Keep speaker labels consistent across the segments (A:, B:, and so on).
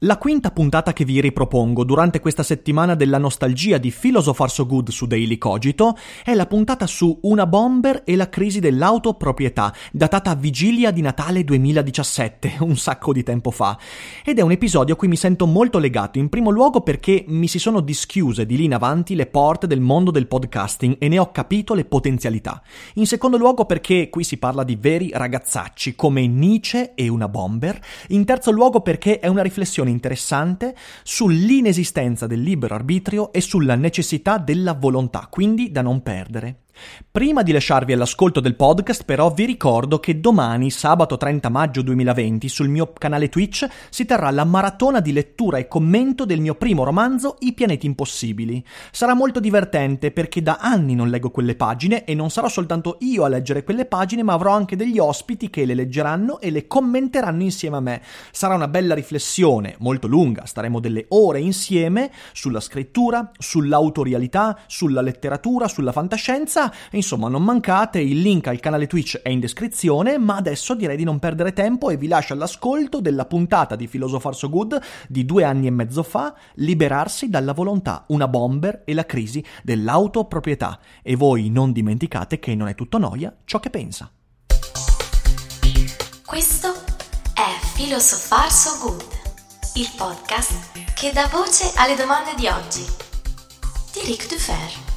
A: La quinta puntata che vi ripropongo durante questa settimana della nostalgia di Philosopher So Good su Daily Cogito è la puntata su una bomber e la crisi dell'autoproprietà, datata a vigilia di Natale 2017, un sacco di tempo fa. Ed è un episodio a cui mi sento molto legato, in primo luogo perché mi si sono dischiuse di lì in avanti le porte del mondo del podcasting e ne ho capito le potenzialità. In secondo luogo perché qui si parla di veri ragazzacci come Nietzsche e una bomber. In terzo luogo perché è una riflessione interessante sull'inesistenza del libero arbitrio e sulla necessità della volontà, quindi da non perdere. Prima di lasciarvi all'ascolto del podcast, però, vi ricordo che domani, sabato 30 maggio 2020, sul mio canale Twitch si terrà la maratona di lettura e commento del mio primo romanzo I pianeti impossibili. Sarà molto divertente perché da anni non leggo quelle pagine e non sarò soltanto io a leggere quelle pagine, ma avrò anche degli ospiti che le leggeranno e le commenteranno insieme a me. Sarà una bella riflessione, molto lunga, staremo delle ore insieme sulla scrittura, sull'autorialità, sulla letteratura, sulla fantascienza insomma non mancate, il link al canale Twitch è in descrizione, ma adesso direi di non perdere tempo e vi lascio all'ascolto della puntata di Philosopher So Good di due anni e mezzo fa, Liberarsi dalla volontà, una bomber e la crisi dell'autoproprietà. E voi non dimenticate che non è tutto noia ciò che pensa.
B: Questo è Philosopher So Good, il podcast che dà voce alle domande di oggi di Ric Dufer.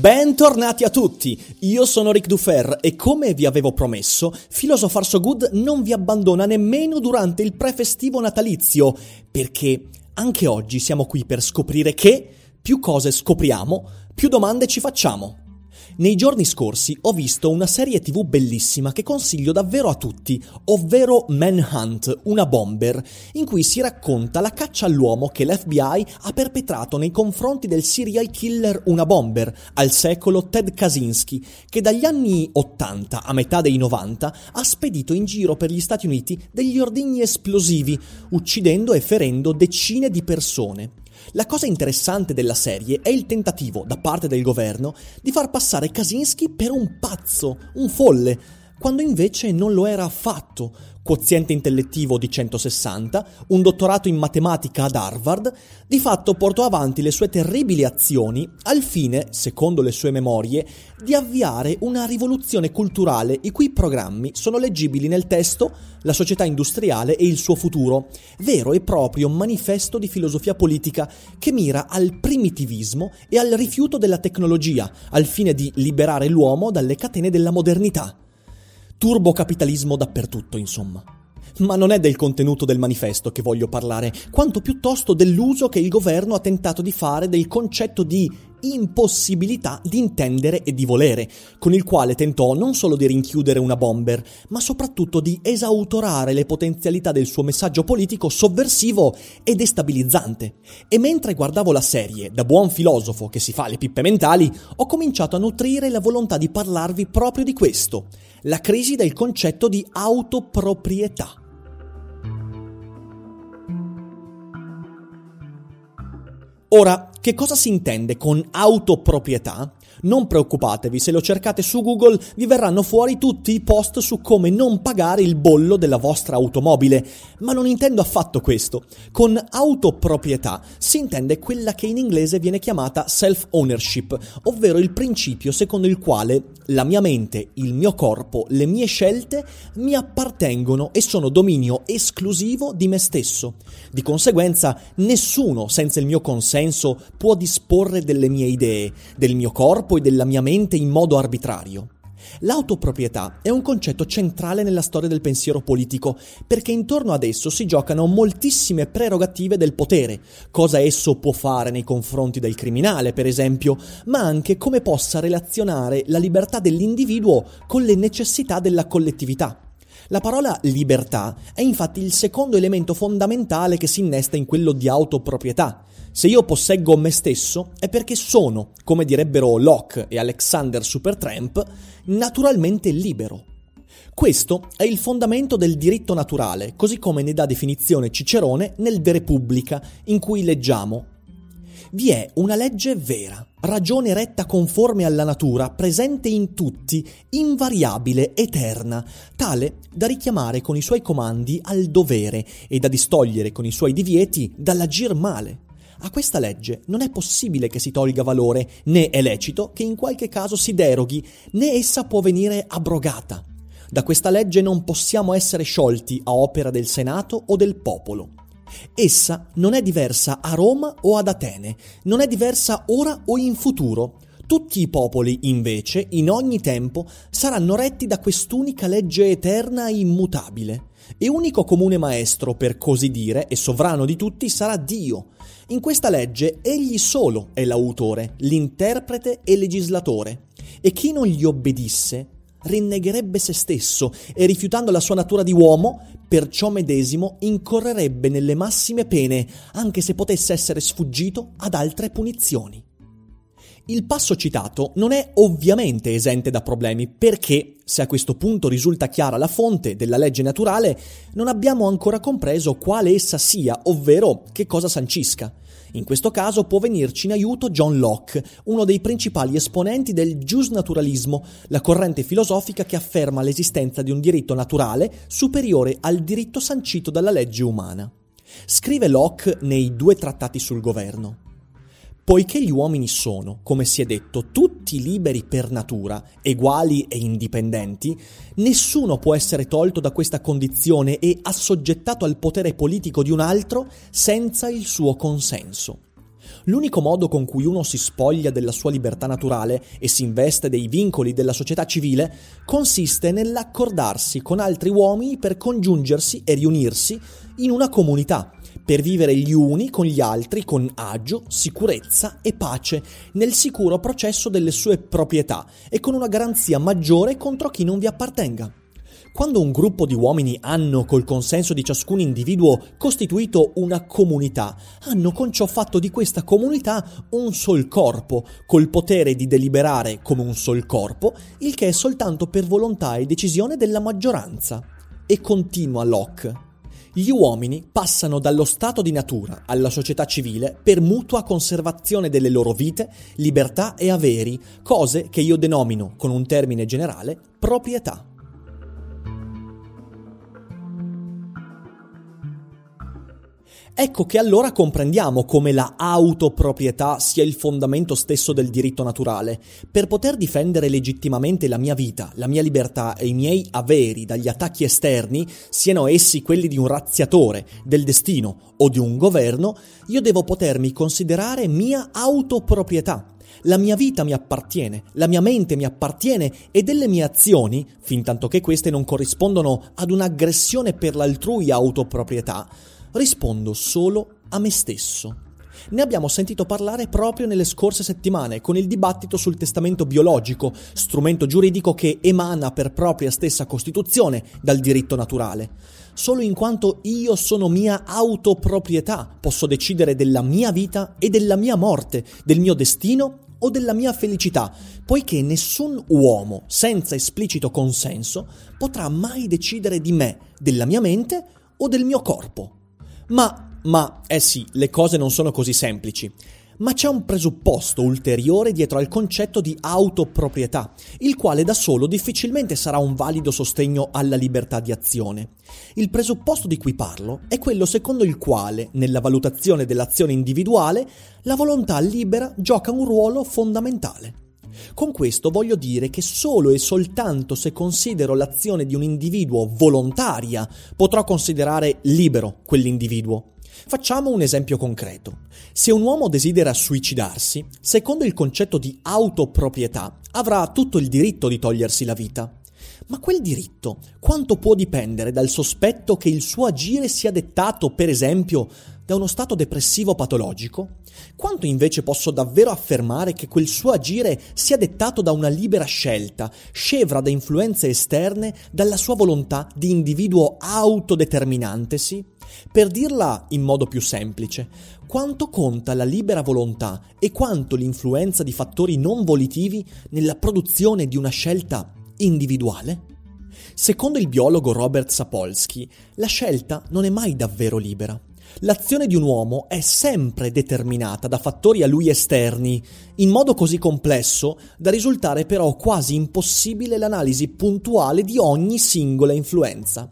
C: Bentornati a tutti, io sono Rick Dufer e come vi avevo promesso, Philosopher So Good non vi abbandona nemmeno durante il prefestivo natalizio, perché anche oggi siamo qui per scoprire che più cose scopriamo, più domande ci facciamo. Nei giorni scorsi ho visto una serie tv bellissima che consiglio davvero a tutti, ovvero Manhunt, una bomber, in cui si racconta la caccia all'uomo che l'FBI ha perpetrato nei confronti del serial killer Una Bomber, al secolo Ted Kaczynski, che dagli anni 80 a metà dei 90 ha spedito in giro per gli Stati Uniti degli ordigni esplosivi, uccidendo e ferendo decine di persone. La cosa interessante della serie è il tentativo da parte del governo di far passare Kaczynski per un pazzo, un folle, quando invece non lo era affatto, quoziente intellettivo di 160, un dottorato in matematica ad Harvard, di fatto portò avanti le sue terribili azioni al fine, secondo le sue memorie, di avviare una rivoluzione culturale i cui programmi sono leggibili nel testo La società industriale e il suo futuro, vero e proprio manifesto di filosofia politica che mira al primitivismo e al rifiuto della tecnologia, al fine di liberare l'uomo dalle catene della modernità. Turbocapitalismo dappertutto, insomma. Ma non è del contenuto del manifesto che voglio parlare, quanto piuttosto dell'uso che il governo ha tentato di fare del concetto di impossibilità di intendere e di volere, con il quale tentò non solo di rinchiudere una bomber, ma soprattutto di esautorare le potenzialità del suo messaggio politico sovversivo e destabilizzante. E mentre guardavo la serie, da buon filosofo che si fa le pippe mentali, ho cominciato a nutrire la volontà di parlarvi proprio di questo, la crisi del concetto di autoproprietà. Ora, che cosa si intende con autoproprietà? Non preoccupatevi, se lo cercate su Google vi verranno fuori tutti i post su come non pagare il bollo della vostra automobile, ma non intendo affatto questo. Con autoproprietà si intende quella che in inglese viene chiamata self-ownership, ovvero il principio secondo il quale la mia mente, il mio corpo, le mie scelte mi appartengono e sono dominio esclusivo di me stesso. Di conseguenza, nessuno senza il mio consenso può disporre delle mie idee, del mio corpo, corpo e della mia mente in modo arbitrario. L'autoproprietà è un concetto centrale nella storia del pensiero politico, perché intorno ad esso si giocano moltissime prerogative del potere, cosa esso può fare nei confronti del criminale, per esempio, ma anche come possa relazionare la libertà dell'individuo con le necessità della collettività. La parola libertà è infatti il secondo elemento fondamentale che si innesta in quello di autoproprietà. Se io posseggo me stesso è perché sono, come direbbero Locke e Alexander Supertramp, naturalmente libero. Questo è il fondamento del diritto naturale, così come ne dà definizione Cicerone nel De Repubblica, in cui leggiamo vi è una legge vera, ragione retta conforme alla natura, presente in tutti, invariabile, eterna, tale da richiamare con i suoi comandi al dovere e da distogliere con i suoi divieti dall'agir male. A questa legge non è possibile che si tolga valore, né è lecito che in qualche caso si deroghi, né essa può venire abrogata. Da questa legge non possiamo essere sciolti a opera del Senato o del popolo. Essa non è diversa a Roma o ad Atene, non è diversa ora o in futuro. Tutti i popoli, invece, in ogni tempo, saranno retti da quest'unica legge eterna e immutabile. E unico comune maestro, per così dire, e sovrano di tutti, sarà Dio. In questa legge egli solo è l'autore, l'interprete e legislatore. E chi non gli obbedisse rinnegherebbe se stesso e rifiutando la sua natura di uomo, perciò medesimo incorrerebbe nelle massime pene, anche se potesse essere sfuggito ad altre punizioni. Il passo citato non è ovviamente esente da problemi perché, se a questo punto risulta chiara la fonte della legge naturale, non abbiamo ancora compreso quale essa sia, ovvero che cosa sancisca. In questo caso può venirci in aiuto John Locke, uno dei principali esponenti del giusnaturalismo, la corrente filosofica che afferma l'esistenza di un diritto naturale superiore al diritto sancito dalla legge umana. Scrive Locke nei due trattati sul governo. Poiché gli uomini sono, come si è detto, tutti liberi per natura, eguali e indipendenti, nessuno può essere tolto da questa condizione e assoggettato al potere politico di un altro senza il suo consenso. L'unico modo con cui uno si spoglia della sua libertà naturale e si investe dei vincoli della società civile consiste nell'accordarsi con altri uomini per congiungersi e riunirsi in una comunità, per vivere gli uni con gli altri con agio, sicurezza e pace nel sicuro processo delle sue proprietà e con una garanzia maggiore contro chi non vi appartenga. Quando un gruppo di uomini hanno, col consenso di ciascun individuo, costituito una comunità, hanno con ciò fatto di questa comunità un sol corpo, col potere di deliberare come un sol corpo, il che è soltanto per volontà e decisione della maggioranza. E continua Locke. Gli uomini passano dallo stato di natura alla società civile per mutua conservazione delle loro vite, libertà e averi, cose che io denomino, con un termine generale, proprietà. Ecco che allora comprendiamo come la autoproprietà sia il fondamento stesso del diritto naturale. Per poter difendere legittimamente la mia vita, la mia libertà e i miei averi dagli attacchi esterni, siano essi quelli di un razziatore, del destino o di un governo, io devo potermi considerare mia autoproprietà. La mia vita mi appartiene, la mia mente mi appartiene e delle mie azioni, fin tanto che queste non corrispondono ad un'aggressione per l'altrui autoproprietà, rispondo solo a me stesso. Ne abbiamo sentito parlare proprio nelle scorse settimane con il dibattito sul testamento biologico, strumento giuridico che emana per propria stessa Costituzione dal diritto naturale. Solo in quanto io sono mia autoproprietà posso decidere della mia vita e della mia morte, del mio destino o della mia felicità, poiché nessun uomo senza esplicito consenso potrà mai decidere di me, della mia mente o del mio corpo. Ma, ma, eh sì, le cose non sono così semplici. Ma c'è un presupposto ulteriore dietro al concetto di autoproprietà, il quale da solo difficilmente sarà un valido sostegno alla libertà di azione. Il presupposto di cui parlo è quello secondo il quale, nella valutazione dell'azione individuale, la volontà libera gioca un ruolo fondamentale. Con questo voglio dire che solo e soltanto se considero l'azione di un individuo volontaria potrò considerare libero quell'individuo. Facciamo un esempio concreto. Se un uomo desidera suicidarsi, secondo il concetto di autoproprietà, avrà tutto il diritto di togliersi la vita. Ma quel diritto quanto può dipendere dal sospetto che il suo agire sia dettato, per esempio, da uno stato depressivo patologico? Quanto invece posso davvero affermare che quel suo agire sia dettato da una libera scelta, scevra da influenze esterne, dalla sua volontà di individuo autodeterminantesi? Per dirla in modo più semplice, quanto conta la libera volontà e quanto l'influenza di fattori non volitivi nella produzione di una scelta individuale? Secondo il biologo Robert Sapolsky, la scelta non è mai davvero libera. L'azione di un uomo è sempre determinata da fattori a lui esterni, in modo così complesso da risultare però quasi impossibile l'analisi puntuale di ogni singola influenza.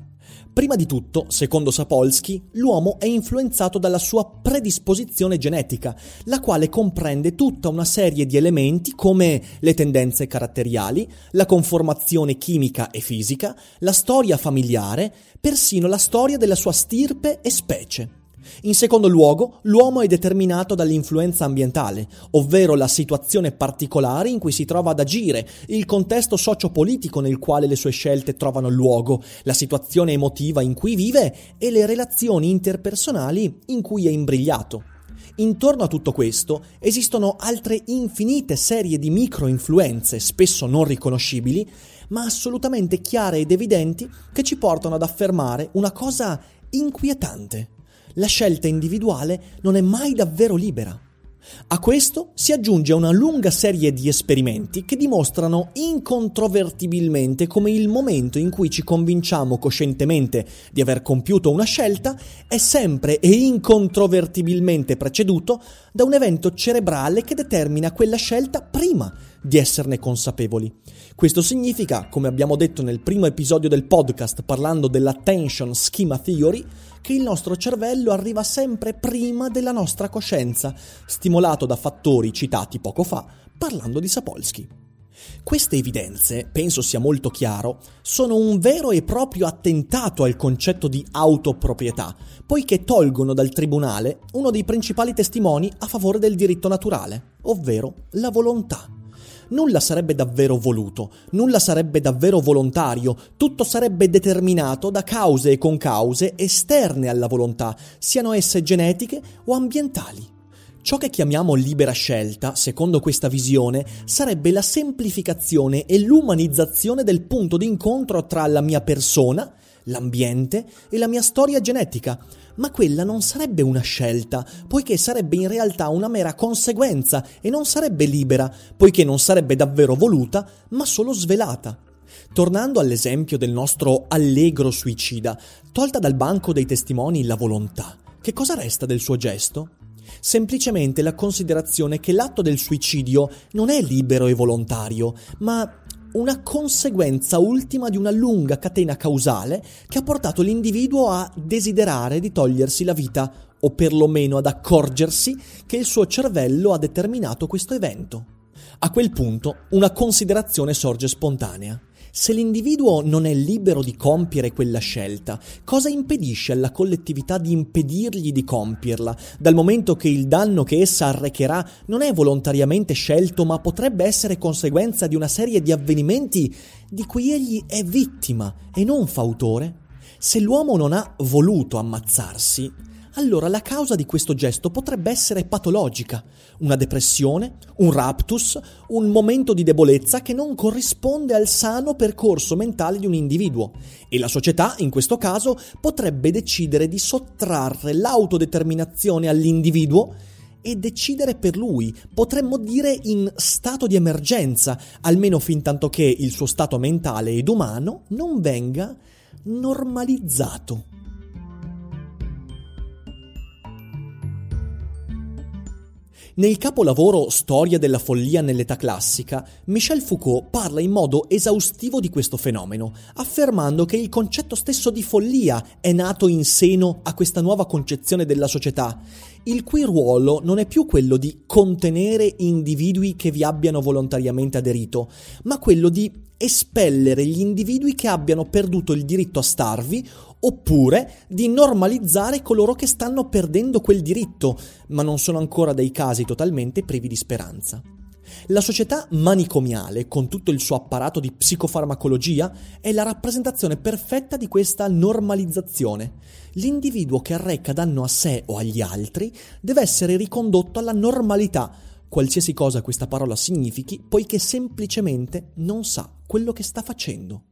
C: Prima di tutto, secondo Sapolsky, l'uomo è influenzato dalla sua predisposizione genetica, la quale comprende tutta una serie di elementi come le tendenze caratteriali, la conformazione chimica e fisica, la storia familiare, persino la storia della sua stirpe e specie. In secondo luogo, l'uomo è determinato dall'influenza ambientale, ovvero la situazione particolare in cui si trova ad agire, il contesto sociopolitico nel quale le sue scelte trovano luogo, la situazione emotiva in cui vive e le relazioni interpersonali in cui è imbrigliato. Intorno a tutto questo esistono altre infinite serie di micro-influenze, spesso non riconoscibili, ma assolutamente chiare ed evidenti, che ci portano ad affermare una cosa inquietante la scelta individuale non è mai davvero libera. A questo si aggiunge una lunga serie di esperimenti che dimostrano incontrovertibilmente come il momento in cui ci convinciamo coscientemente di aver compiuto una scelta è sempre e incontrovertibilmente preceduto da un evento cerebrale che determina quella scelta prima di esserne consapevoli. Questo significa, come abbiamo detto nel primo episodio del podcast parlando dell'attention schema theory, che il nostro cervello arriva sempre prima della nostra coscienza, stimolato da fattori citati poco fa parlando di Sapolsky. Queste evidenze, penso sia molto chiaro, sono un vero e proprio attentato al concetto di autoproprietà, poiché tolgono dal tribunale uno dei principali testimoni a favore del diritto naturale, ovvero la volontà nulla sarebbe davvero voluto, nulla sarebbe davvero volontario, tutto sarebbe determinato da cause e concause esterne alla volontà, siano esse genetiche o ambientali. Ciò che chiamiamo libera scelta, secondo questa visione, sarebbe la semplificazione e l'umanizzazione del punto d'incontro tra la mia persona, l'ambiente e la mia storia genetica, ma quella non sarebbe una scelta, poiché sarebbe in realtà una mera conseguenza e non sarebbe libera, poiché non sarebbe davvero voluta, ma solo svelata. Tornando all'esempio del nostro allegro suicida, tolta dal banco dei testimoni la volontà, che cosa resta del suo gesto? Semplicemente la considerazione che l'atto del suicidio non è libero e volontario, ma una conseguenza ultima di una lunga catena causale che ha portato l'individuo a desiderare di togliersi la vita o perlomeno ad accorgersi che il suo cervello ha determinato questo evento. A quel punto una considerazione sorge spontanea. Se l'individuo non è libero di compiere quella scelta, cosa impedisce alla collettività di impedirgli di compierla, dal momento che il danno che essa arrecherà non è volontariamente scelto, ma potrebbe essere conseguenza di una serie di avvenimenti di cui egli è vittima e non fautore? Se l'uomo non ha voluto ammazzarsi, allora la causa di questo gesto potrebbe essere patologica, una depressione, un raptus, un momento di debolezza che non corrisponde al sano percorso mentale di un individuo e la società, in questo caso, potrebbe decidere di sottrarre l'autodeterminazione all'individuo e decidere per lui, potremmo dire in stato di emergenza, almeno fin tanto che il suo stato mentale ed umano non venga normalizzato. Nel capolavoro Storia della follia nell'età classica, Michel Foucault parla in modo esaustivo di questo fenomeno, affermando che il concetto stesso di follia è nato in seno a questa nuova concezione della società, il cui ruolo non è più quello di contenere individui che vi abbiano volontariamente aderito, ma quello di espellere gli individui che abbiano perduto il diritto a starvi oppure di normalizzare coloro che stanno perdendo quel diritto, ma non sono ancora dei casi totalmente privi di speranza. La società manicomiale, con tutto il suo apparato di psicofarmacologia, è la rappresentazione perfetta di questa normalizzazione. L'individuo che arreca danno a sé o agli altri deve essere ricondotto alla normalità, qualsiasi cosa questa parola significhi, poiché semplicemente non sa quello che sta facendo.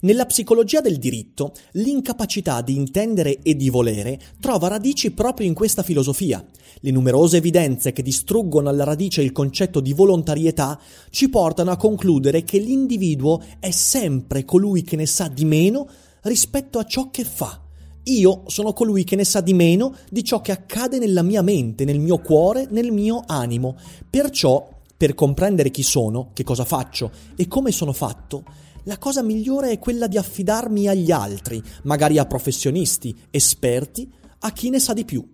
C: Nella psicologia del diritto, l'incapacità di intendere e di volere trova radici proprio in questa filosofia. Le numerose evidenze che distruggono alla radice il concetto di volontarietà ci portano a concludere che l'individuo è sempre colui che ne sa di meno rispetto a ciò che fa. Io sono colui che ne sa di meno di ciò che accade nella mia mente, nel mio cuore, nel mio animo. Perciò, per comprendere chi sono, che cosa faccio e come sono fatto, la cosa migliore è quella di affidarmi agli altri, magari a professionisti, esperti, a chi ne sa di più.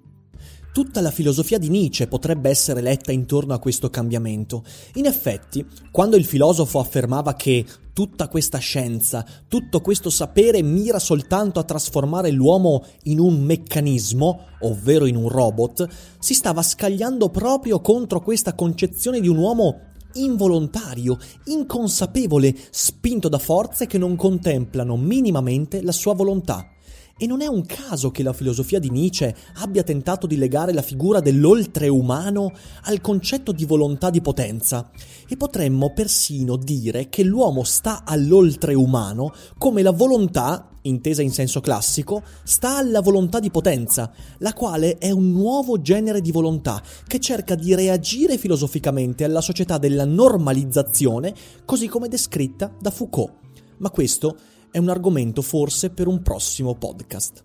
C: Tutta la filosofia di Nietzsche potrebbe essere letta intorno a questo cambiamento. In effetti, quando il filosofo affermava che tutta questa scienza, tutto questo sapere mira soltanto a trasformare l'uomo in un meccanismo, ovvero in un robot, si stava scagliando proprio contro questa concezione di un uomo involontario, inconsapevole, spinto da forze che non contemplano minimamente la sua volontà. E non è un caso che la filosofia di Nietzsche abbia tentato di legare la figura dell'oltreumano al concetto di volontà di potenza. E potremmo persino dire che l'uomo sta all'oltreumano come la volontà, intesa in senso classico, sta alla volontà di potenza, la quale è un nuovo genere di volontà che cerca di reagire filosoficamente alla società della normalizzazione, così come descritta da Foucault. Ma questo è un argomento forse per un prossimo podcast.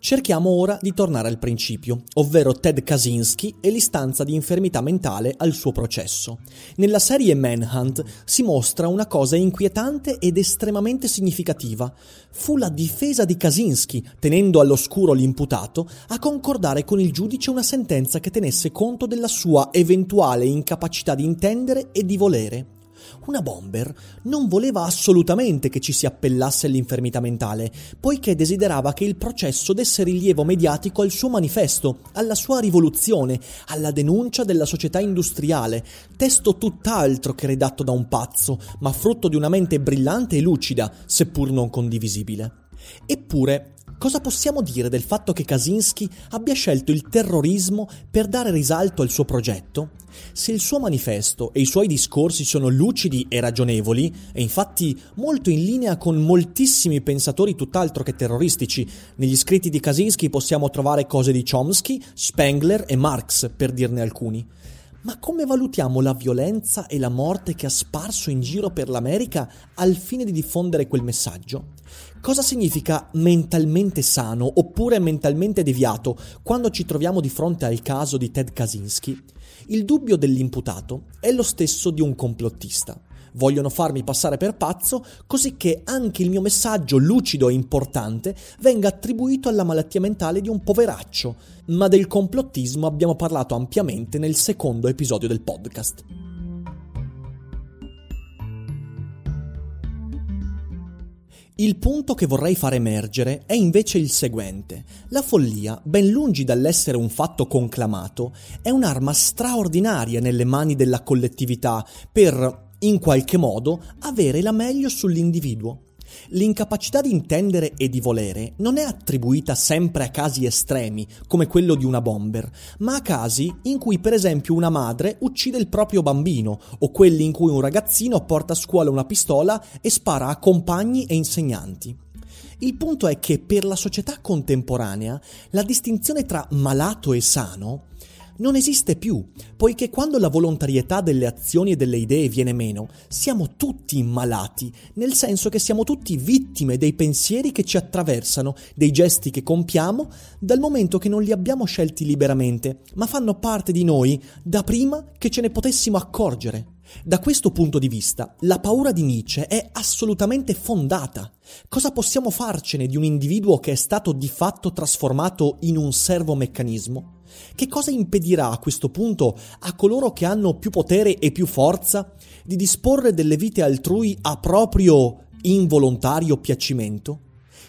C: Cerchiamo ora di tornare al principio, ovvero Ted Kaczynski e l'istanza di infermità mentale al suo processo. Nella serie Manhunt si mostra una cosa inquietante ed estremamente significativa. Fu la difesa di Kaczynski, tenendo all'oscuro l'imputato, a concordare con il giudice una sentenza che tenesse conto della sua eventuale incapacità di intendere e di volere. Una bomber non voleva assolutamente che ci si appellasse all'infermità mentale, poiché desiderava che il processo desse rilievo mediatico al suo manifesto, alla sua rivoluzione, alla denuncia della società industriale, testo tutt'altro che redatto da un pazzo, ma frutto di una mente brillante e lucida, seppur non condivisibile. Eppure, Cosa possiamo dire del fatto che Kaczynski abbia scelto il terrorismo per dare risalto al suo progetto? Se il suo manifesto e i suoi discorsi sono lucidi e ragionevoli, e infatti molto in linea con moltissimi pensatori tutt'altro che terroristici, negli scritti di Kaczynski possiamo trovare cose di Chomsky, Spengler e Marx, per dirne alcuni. Ma come valutiamo la violenza e la morte che ha sparso in giro per l'America al fine di diffondere quel messaggio? Cosa significa mentalmente sano oppure mentalmente deviato quando ci troviamo di fronte al caso di Ted Kaczynski? Il dubbio dell'imputato è lo stesso di un complottista. Vogliono farmi passare per pazzo così che anche il mio messaggio lucido e importante venga attribuito alla malattia mentale di un poveraccio, ma del complottismo abbiamo parlato ampiamente nel secondo episodio del podcast. Il punto che vorrei far emergere è invece il seguente. La follia, ben lungi dall'essere un fatto conclamato, è un'arma straordinaria nelle mani della collettività per, in qualche modo, avere la meglio sull'individuo. L'incapacità di intendere e di volere non è attribuita sempre a casi estremi, come quello di una bomber, ma a casi in cui per esempio una madre uccide il proprio bambino, o quelli in cui un ragazzino porta a scuola una pistola e spara a compagni e insegnanti. Il punto è che per la società contemporanea la distinzione tra malato e sano non esiste più, poiché quando la volontarietà delle azioni e delle idee viene meno, siamo tutti malati, nel senso che siamo tutti vittime dei pensieri che ci attraversano, dei gesti che compiamo, dal momento che non li abbiamo scelti liberamente, ma fanno parte di noi da prima che ce ne potessimo accorgere. Da questo punto di vista, la paura di Nietzsche è assolutamente fondata. Cosa possiamo farcene di un individuo che è stato di fatto trasformato in un servomeccanismo? Che cosa impedirà a questo punto a coloro che hanno più potere e più forza di disporre delle vite altrui a proprio involontario piacimento?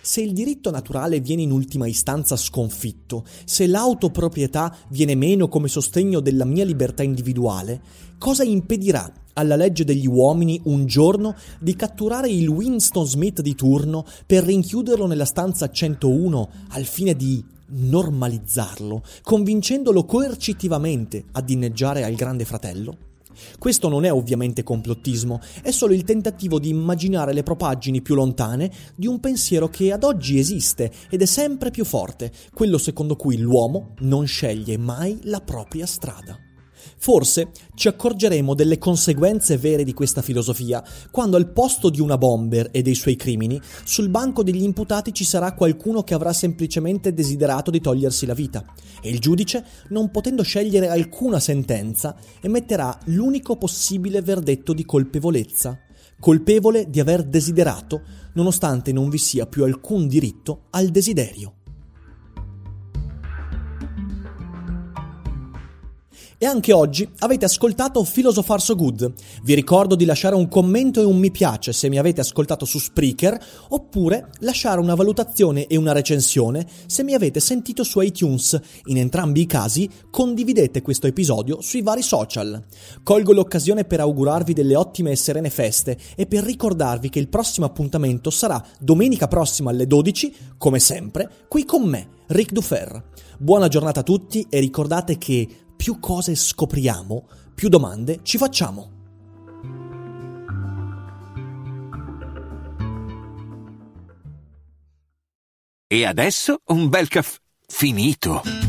C: Se il diritto naturale viene in ultima istanza sconfitto, se l'autoproprietà viene meno come sostegno della mia libertà individuale, cosa impedirà alla legge degli uomini un giorno di catturare il Winston Smith di turno per rinchiuderlo nella stanza 101 al fine di normalizzarlo, convincendolo coercitivamente ad inneggiare al grande fratello? Questo non è ovviamente complottismo, è solo il tentativo di immaginare le propaggini più lontane di un pensiero che ad oggi esiste ed è sempre più forte, quello secondo cui l'uomo non sceglie mai la propria strada. Forse ci accorgeremo delle conseguenze vere di questa filosofia. Quando al posto di una bomber e dei suoi crimini, sul banco degli imputati ci sarà qualcuno che avrà semplicemente desiderato di togliersi la vita. E il giudice, non potendo scegliere alcuna sentenza, emetterà l'unico possibile verdetto di colpevolezza, colpevole di aver desiderato, nonostante non vi sia più alcun diritto al desiderio. E anche oggi avete ascoltato Philosopher So Good. Vi ricordo di lasciare un commento e un mi piace se mi avete ascoltato su Spreaker, oppure lasciare una valutazione e una recensione se mi avete sentito su iTunes. In entrambi i casi condividete questo episodio sui vari social. Colgo l'occasione per augurarvi delle ottime e serene feste e per ricordarvi che il prossimo appuntamento sarà domenica prossima alle 12, come sempre, qui con me, Ric Dufer. Buona giornata a tutti e ricordate che più cose scopriamo, più domande ci facciamo.
D: E adesso un bel caffè finito.